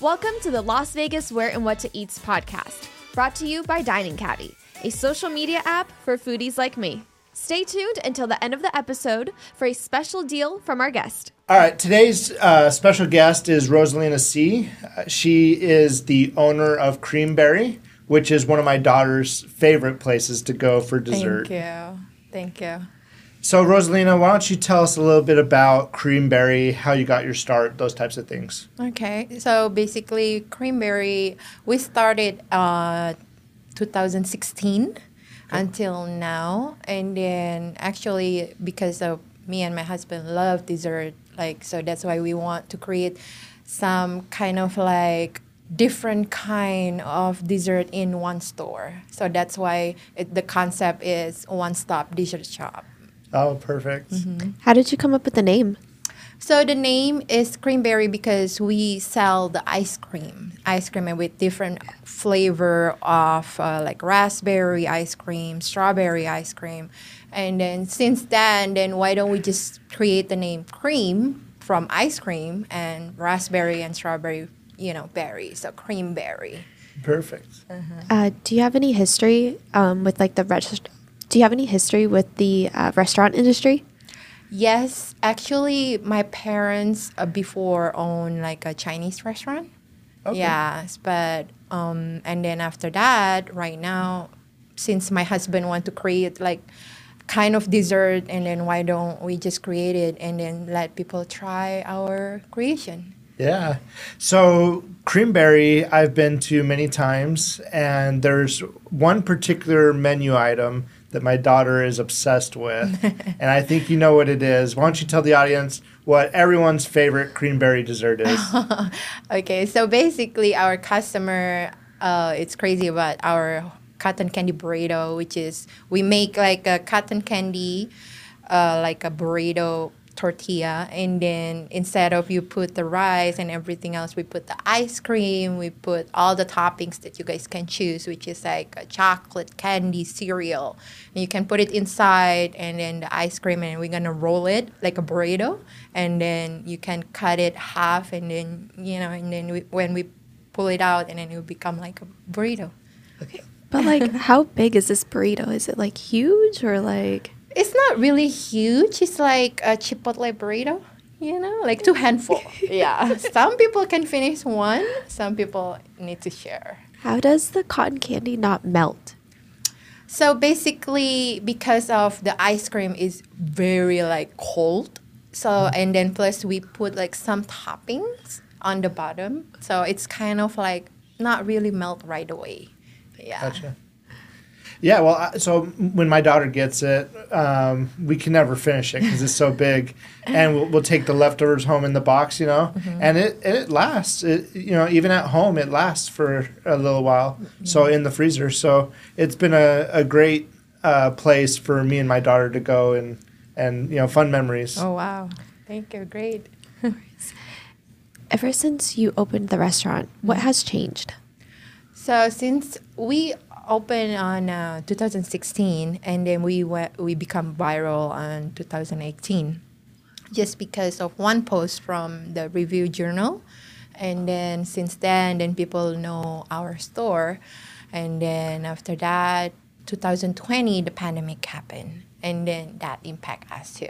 Welcome to the Las Vegas Where and What to Eats podcast, brought to you by Dining Caddy, a social media app for foodies like me. Stay tuned until the end of the episode for a special deal from our guest. All right, today's uh, special guest is Rosalina Sei. Uh, she is the owner of Creamberry, which is one of my daughter's favorite places to go for dessert. Thank you. Thank you. So, Rosalina, why don't you tell us a little bit about Creamberry, how you got your start, those types of things? Okay, so basically, Creamberry, we started uh, 2016 until now, and then actually because of me and my husband love dessert, like so that's why we want to create some kind of like different kind of dessert in one store. So that's why it, the concept is one-stop dessert shop. Oh, perfect. How did you come up with the name? So the name is Creamberry because we sell the ice cream, ice cream with different flavor of uh, like raspberry ice cream, strawberry ice cream, and then since then, then why don't we just create the name Cream from ice cream and raspberry and strawberry, you know, berry, so Creamberry. Perfect. Uh, do you have any history um, with like the rest? Do you have any history with the uh, restaurant industry? Yes, actually, my parents uh, before owned like a Chinese restaurant. Okay. Yes, but um, and then after that, right now, since my husband want to create like kind of dessert, and then why don't we just create it and then let people try our creation? Yeah. So, Creamberry, I've been to many times, and there's one particular menu item that my daughter is obsessed with. and I think you know what it is. Why don't you tell the audience what everyone's favorite Creamberry dessert is? Okay, so basically, our customer, uh, it's crazy about our cotton candy burrito, which is we make like a cotton candy, uh, like a burrito tortilla, and then instead of you put the rice and everything else, we put the ice cream, we put all the toppings that you guys can choose, which is like a chocolate, candy, cereal. And you can put it inside, and then the ice cream, and we're gonna roll it like a burrito, and then you can cut it half, and then you know, and then we, when we pull it out, and then it will become like a burrito. Okay. But like, how big is this burrito? Is it like huge or like? It's not really huge. It's like a chipotle burrito, you know, like two handful. yeah. Some people can finish one. Some people need to share. How does the cotton candy not melt? So basically, because of the ice cream is very like cold, so and then plus we put like some toppings on the bottom, so it's kind of like not really melt right away. Yeah. Gotcha. Yeah, well, I- so when my daughter gets it, um, we can never finish it because it's so big, and we'll, we'll take the leftovers home in the box, you know, and it and it lasts. It you know even at home it lasts for a little while. So in the freezer, so it's been a, a great uh, place for me and my daughter to go and and you know fun memories. Oh wow! Thank you. Great. Ever since you opened the restaurant, what has changed? So since we opened on uh, 2016 and then we went, we become viral on 2018 just because of one post from the review journal and then since then then people know our store. And then after that 2020 the pandemic happened and then that impact us too.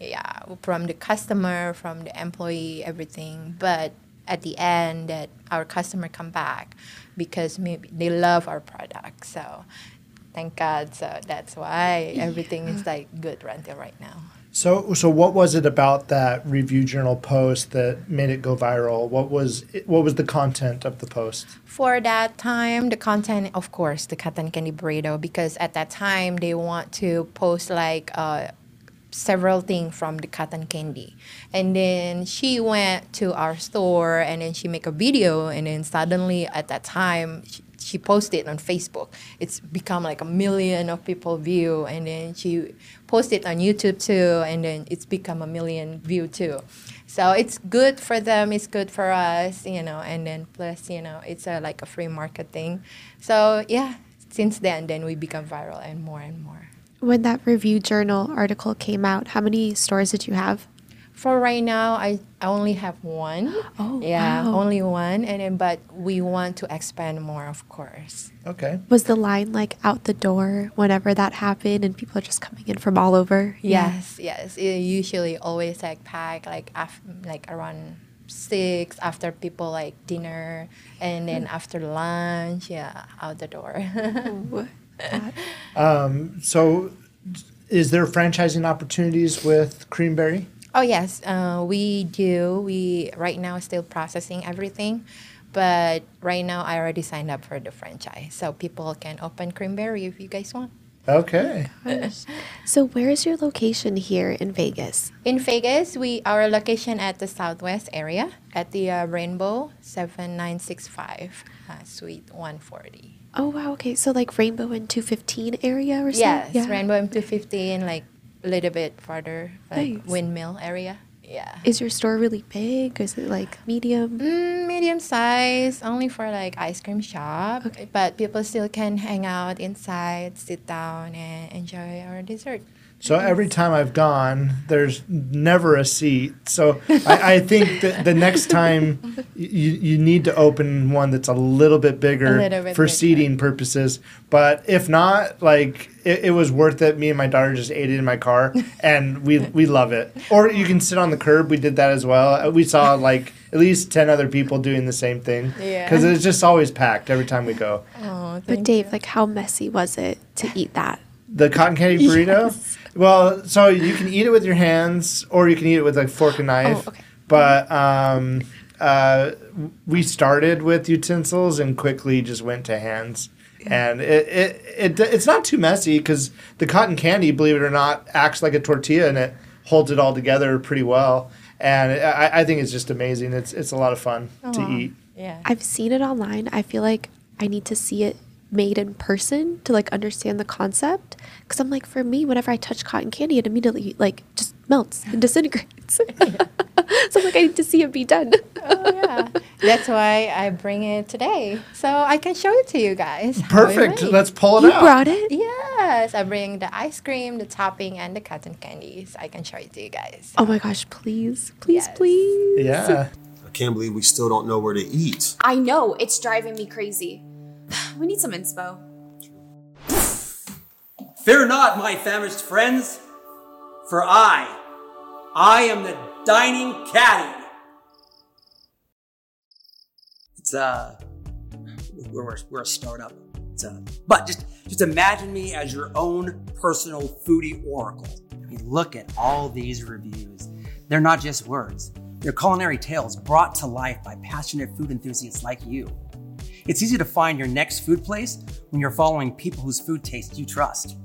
Yeah from the customer from the employee everything. But at the end that our customer come back because maybe they love our product so thank god so that's why everything is like good until right now So so what was it about that review journal post that made it go viral? What was what was the content of the post? for that time the content of course the cotton candy burrito because at that time they want to post like uh, several things from the cotton candy. And then she went to our store and then she make a video and then suddenly at that time she, she posted on facebook. It's become like a million of people view and then she posted on youtube too and then it's become a million view too. So it's good for them it's good for us you know and then plus you know it's a, like a free marketing. So yeah since then then we become viral and more and more When that review journal article came out, how many stores did you have? For right now, I, I only have one. Oh, yeah, wow. only one, and then but we want to expand more, of course. Okay. Was the line like out the door whenever that happened and people are just coming in from all over? Yes, yes. It usually always like pack like af- like around six after people like dinner, and then hmm. after lunch, yeah, out the door. Ooh. Um, so, is there franchising opportunities with Creamberry? Oh yes, uh, we do. We right now still processing everything, but right now I already signed up for the franchise, so people can open Creamberry if you guys want. Okay. So where is your location here in Vegas? In Vegas, we our location at the Southwest area at the uh, Rainbow Seven Nine Six Five uh, Suite One Forty. Oh wow, okay. So like Rainbow and 215 area or something? Yes, Rainbow M two fifteen, like a little bit farther, like Nice. windmill area. Yeah. Is your store really big? Is it like medium? Mm, medium size, only for like ice cream shop. Okay. But people still can hang out inside, sit down, and enjoy our dessert. So every time I've gone, there's never a seat. So I, I think that the next time you, you need to open one that's a little bit bigger little bit for bigger. seating purposes. But if not, like it, it was worth it. Me and my daughter just ate it in my car, and we we love it. Or you can sit on the curb. We did that as well. Uh, We saw like at least ten other people doing the same thing. Yeah. Because it's just always packed every time we go. Oh, But Dave, like how messy was it to eat that? The cotton candy burrito. Well, so you can eat it with your hands, or you can eat it with like fork and knife. Oh, okay. But um, uh, we started with utensils and quickly just went to hands. And it, it, it it's not too messy because the cotton candy, believe it or not, acts like a tortilla and it holds it all together pretty well. And I, I think it's just amazing. It's it's a lot of fun to Aw. eat. Yeah. I've seen it online. I feel like I need to see it made in person to like understand the concept. Because I'm like, for me, whenever I touch cotton candy, it immediately like just melts and disintegrates. so I'm like, I need to see it be done. oh yeah. That's why I bring it today, so I can show it to you guys. Perfect. Let's pull it you out. brought it. Yes, I bring the ice cream, the topping, and the cotton candies. I can show it to you guys. Oh my gosh, please, please, Yes. please. yeah. I can't believe we still don't know where to eat. I know, it's driving me crazy. We need some inspo. Fear not, my famished friends, for I, I am the dining caddy. It's uh, we're, we're, a startup. It's uh, but just just imagine me as your own personal foodie oracle. I mean, look at all these reviews. They're not just words. They're culinary tales brought to life by passionate food enthusiasts like you. It's easy to find your next food place when you're following people whose food taste you trust.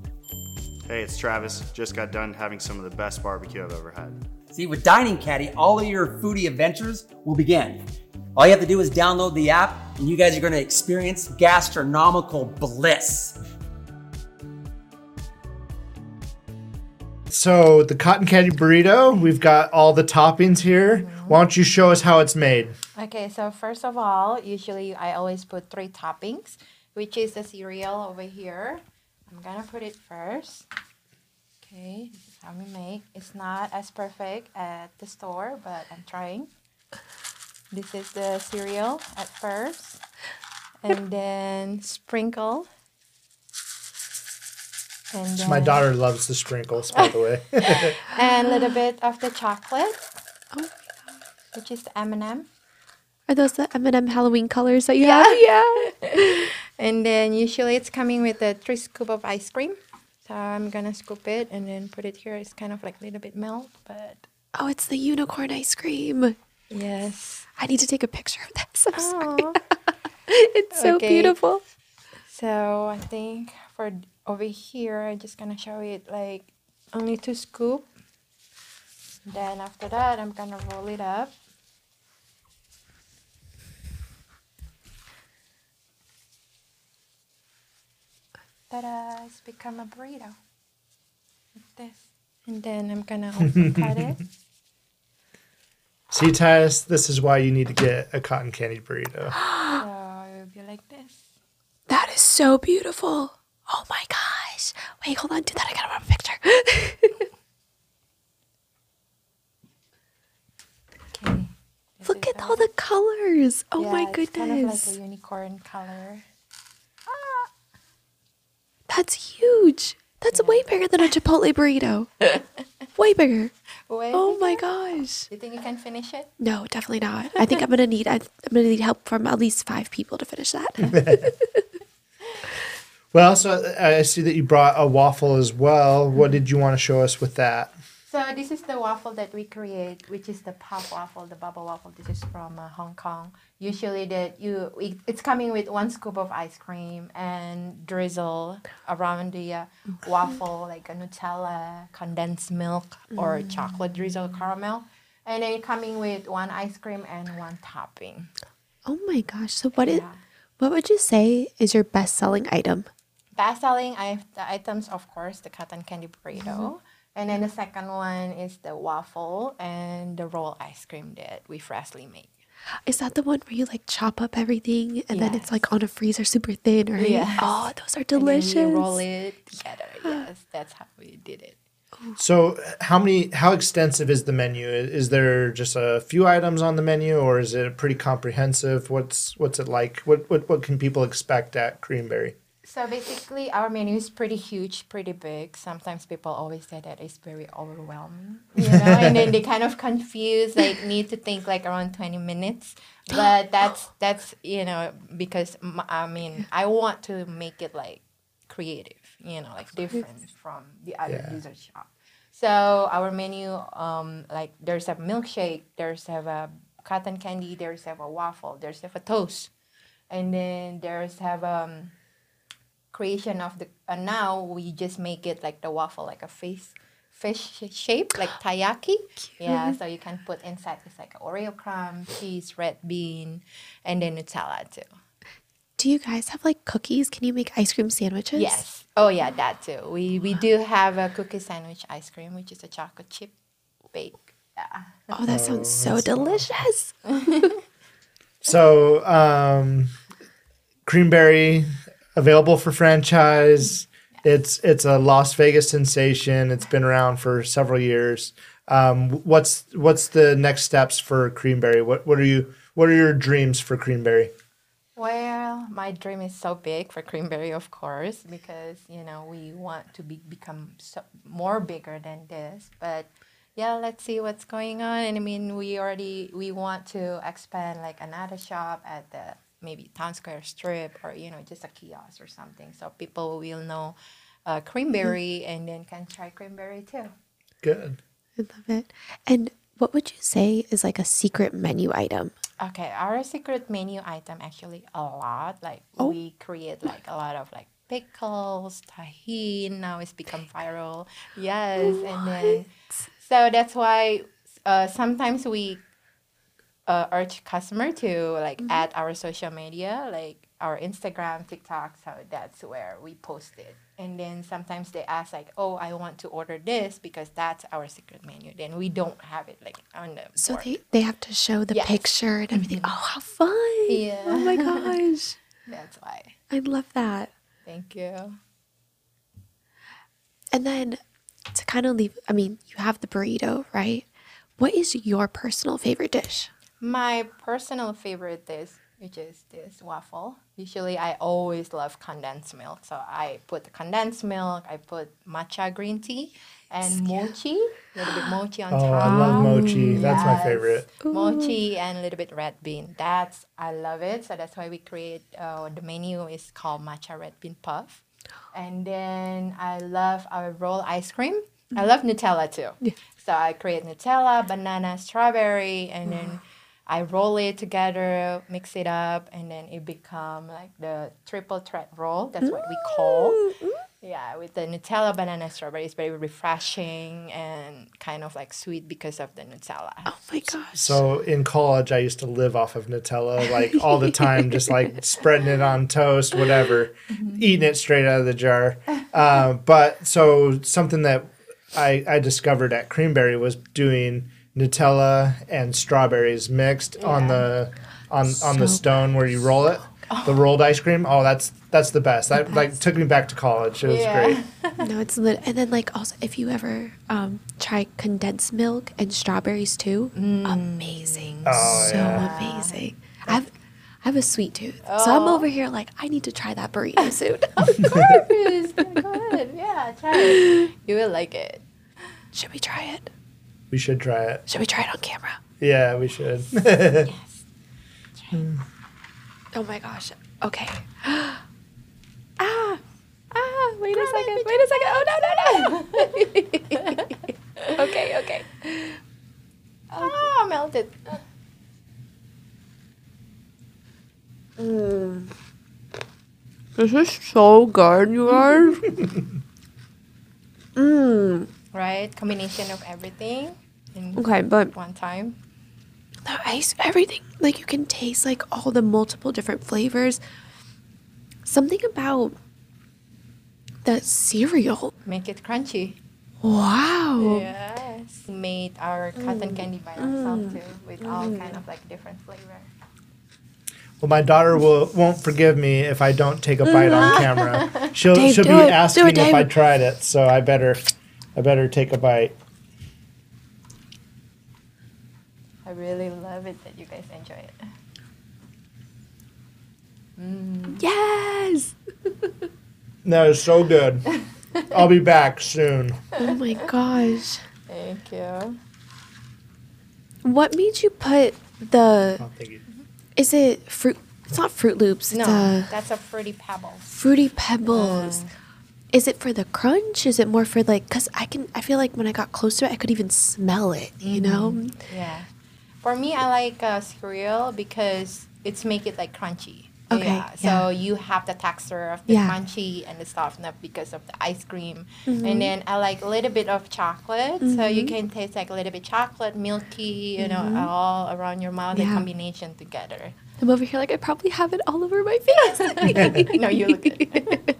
Hey, it's Travis. Just got done having some of the best barbecue I've ever had. See, with Dining Caddy, all of your foodie adventures will begin. All you have to do is download the app, and you guys are going to experience gastronomical bliss. So the cotton candy burrito, we've got all the toppings here. Why don't you show us how it's made? Okay, so first of all, usually I always put three toppings, which is the cereal over here. I'm gonna put it first. Okay, this is how we make. It's not as perfect at the store, but I'm trying. This is the cereal at first, and then sprinkle. And So my daughter loves the sprinkles, by the way. and a little bit of the chocolate, Oh my God. Which is the M&M. Are those the M&M Halloween colors that you Yeah. have? Yeah. And then usually it's coming with a three scoop of ice cream. So I'm gonna scoop it and then put it here. It's kind of like a little bit melt, but Oh, it's the unicorn ice cream. yes. I need to take a picture of this. I'm sorry. It's so Okay. beautiful. So I think for over here, I'm just gonna show it like only two scoop. Then after that, I'm gonna roll it up. Ta-da! It's become a burrito. Like this. And then I'm gonna also cut it. See, Titus, this is why you need to get a cotton candy burrito. So oh, it will be like this. That is so beautiful. Oh my gosh. Wait, hold on. Do that. I gotta want a picture. Look at all the colors. Oh Yeah, my it's goodness. kind of like a unicorn color. That's huge. That's way bigger than a Chipotle burrito. way bigger. Wait, Oh my gosh. You think you can finish it? No, definitely not. I think I'm gonna need I, I'm gonna need help from at least five people to finish that. Well, so uh, I see that you brought a waffle as well. What mm-hmm. did you want to show us with that? So this is the waffle that we create, which is the puff waffle, the bubble waffle. This is from uh, Hong Kong. Usually, that you it, it's coming with one scoop of ice cream and drizzle around the uh, waffle, like a Nutella, condensed milk, or chocolate drizzle caramel, and then coming with one ice cream and one topping. oh my gosh. So what is Yeah. what would you say is your best selling item? Best selling items, of course, the cotton candy burrito. And then the second one is the waffle and the roll ice cream that we freshly make. Is that the one where you like chop up everything and then it's like on a freezer super thin, right? Yes. Oh, those are And then delicious. we roll it together. Yes, that's how we did it. So, how many? How extensive is the menu? Is there just a few items on the menu, or is it pretty comprehensive? What's What's it like? What What, what can people expect at Creamberry? So basically, our menu is pretty huge, pretty big. Sometimes people always say that it's very overwhelming, you know, and then they kind of confuse, like need to think like around twenty minutes. But that's that's you know because I mean I want to make it like creative, you know, like different from the other Yeah. dessert shop. So our menu, um, like there's a milkshake, there's have a cotton candy, there's have a waffle, there's have a toast, and then there's have um creation of the uh, now we just make it like the waffle like a face fish shape like taiyaki. Yeah so you can put inside it's like oreo crumb cheese red bean and then nutella too. Do you guys have like cookies? Can you make ice cream sandwiches? yes. Oh yeah that too. We we do have a cookie sandwich ice cream which is a chocolate chip bake. Yeah. Oh, that sounds so delicious. So, um, Creamberry available for franchise. It's it's a Las Vegas sensation. It's been around for several years. Um, what's what's the next steps for Creamberry? What what are you what are your dreams for Creamberry? Well, my dream is so big for Creamberry, of course, because you know we want to be become so, more bigger than this. But yeah, let's see what's going on. And I mean, we already we want to expand like another shop at the maybe town square strip or you know just a kiosk or something, so people will know uh, Creamberry and then can try Creamberry too. Good. I love it. And what would you say is like a secret menu item? Okay, our secret menu item actually a lot. Like we create like a lot of like pickles, tahini. Now it's become viral. Yes, and then so that's why uh, sometimes we uh, urge customer to like add our social media, like our Instagram, TikTok. So that's where we post it. And then sometimes they ask like, "Oh, I want to order this because that's our secret menu." Then we don't have it like on the So board. they, they have to show the Yes. picture and everything. Oh, how fun. Yeah. Oh my gosh. That's why. I love that. Thank you. And then to kind of leave, I mean, you have the burrito, right? What is your personal favorite dish? My personal favorite dish, which is this waffle. Usually, I always love condensed milk, so I put the condensed milk. I put matcha green tea and mochi, a little bit mochi on Oh, top. I love mochi. That's my Yes. favorite. Mochi and a little bit red bean. That's I love it. So that's why we create uh, the menu is called matcha red bean puff. And then I love our roll ice cream. I love Nutella too. So I create Nutella, banana, strawberry, and then I roll it together, mix it up, and then it become like the triple threat roll. That's what we call. Mm, mm. Yeah, with the Nutella, banana, strawberry, it's very refreshing and kind of like sweet because of the Nutella. Oh my gosh. So in college, I used to live off of Nutella like all the time, just like spreading it on toast, whatever, mm-hmm. eating it straight out of the jar. Uh, but so something that I, I discovered at Creamberry was doing Nutella and strawberries mixed on the on on the stone where you roll it. the rolled ice cream. Oh, that's that's the best. That like took me back to college. It was Yeah. great. No, it's lit. And then like also if you ever um try condensed milk and strawberries too, amazing. Oh, so yeah. amazing. I've I have a sweet tooth. So I'm Oh. over here like I need to try that burrito soon. Yes, go ahead. Yeah, try it. You will like it. Should we try it? We should try it. Should we try it on camera? Yeah, we should. Oh my gosh. Okay. ah. Ah, wait a second. Wait a second. Oh no, no, no. okay, okay. Oh, melted. This is so good, you guys. Mmm. Right? Combination of everything in Okay, but one time. the ice, everything, like you can taste like all the multiple different flavors. Something about the cereal. Make it crunchy. Wow. Yes. Made our cotton mm. candy by ourselves mm. too, with all mm. kind of like different flavor. Well, my daughter will won't forgive me if I don't take a bite on camera. She'll Dave, she'll be it. Asking it, if I tried it, so I better I better take a bite. I really love it that you guys enjoy it. Yes. No, it's so good. I'll be back soon. Oh my gosh. Thank you. What made you put the? Oh. Is it fruit? It's not Fruit Loops. It's No, uh, that's a fruity pebbles. Fruity Pebbles. Is it for the crunch? Is it more for like? Cause I can. I feel like when I got close to it, I could even smell it. You know. Yeah. For me, I like uh, cereal because it's make it like crunchy. Okay, Yeah. So yeah. you have the texture of the Yeah. crunchy and the softness because of the ice cream. Mm-hmm. And then I like a little bit of chocolate. So you can taste like a little bit chocolate, milky, you know, all around your mouth, the Mm-hmm. Combination together. I'm over here like I probably have it all over my face. no, you look good.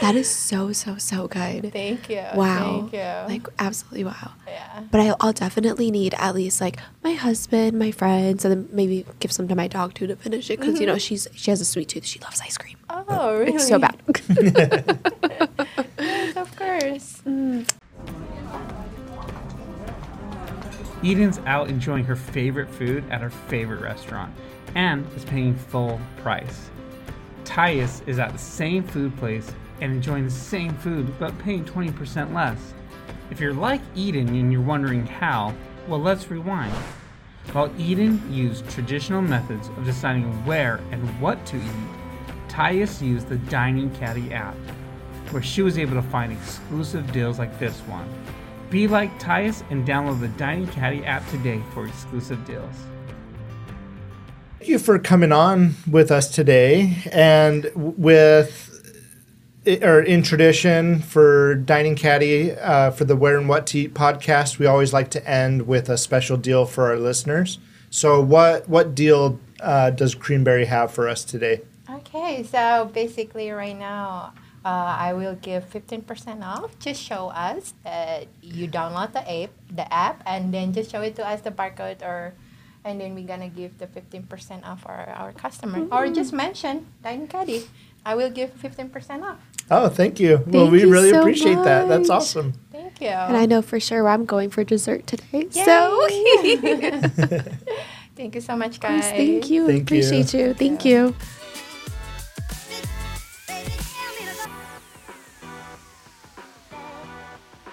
that is so so so good. Thank you. Wow. Thank you. Like absolutely wow. yeah. But I, I'll definitely need at least like my husband, my friends, and then maybe give some to my dog too to finish it because you know mm-hmm. she's she has a sweet tooth. She loves ice cream. Oh, really? It's so bad. Yes, of course. Mm. Eden's out enjoying her favorite food at her favorite restaurant and is paying full price. Tyus is at the same food place and enjoying the same food but paying 20% less. If you're like Eden and you're wondering how, well, let's rewind. While Eden used traditional methods of deciding where and what to eat, Tyus used the Dining Caddy app, where she was able to find exclusive deals like this one. Be like Tyus and download the Dining Caddy app today for exclusive deals. Thank you for coming on with us today. And with or in tradition for Dining Caddy uh, for the Where and What to Eat podcast, we always like to end with a special deal for our listeners. So, what what deal uh, does Creamberry have for us today? Okay, so basically, right now, uh, I will give 15% off. Just show us that you download the app, the app, and then just show it to us the barcode, or and then we're gonna give the 15% off our our customer, or mm-hmm. just mention Dining Caddy. I will give 15% off. Oh, thank you. well, we you really so appreciate that. That's awesome. Thank you. and I know for sure where I'm going for dessert today. So Thank you so much, guys. thank you. Thank you. Appreciate you. Thank you.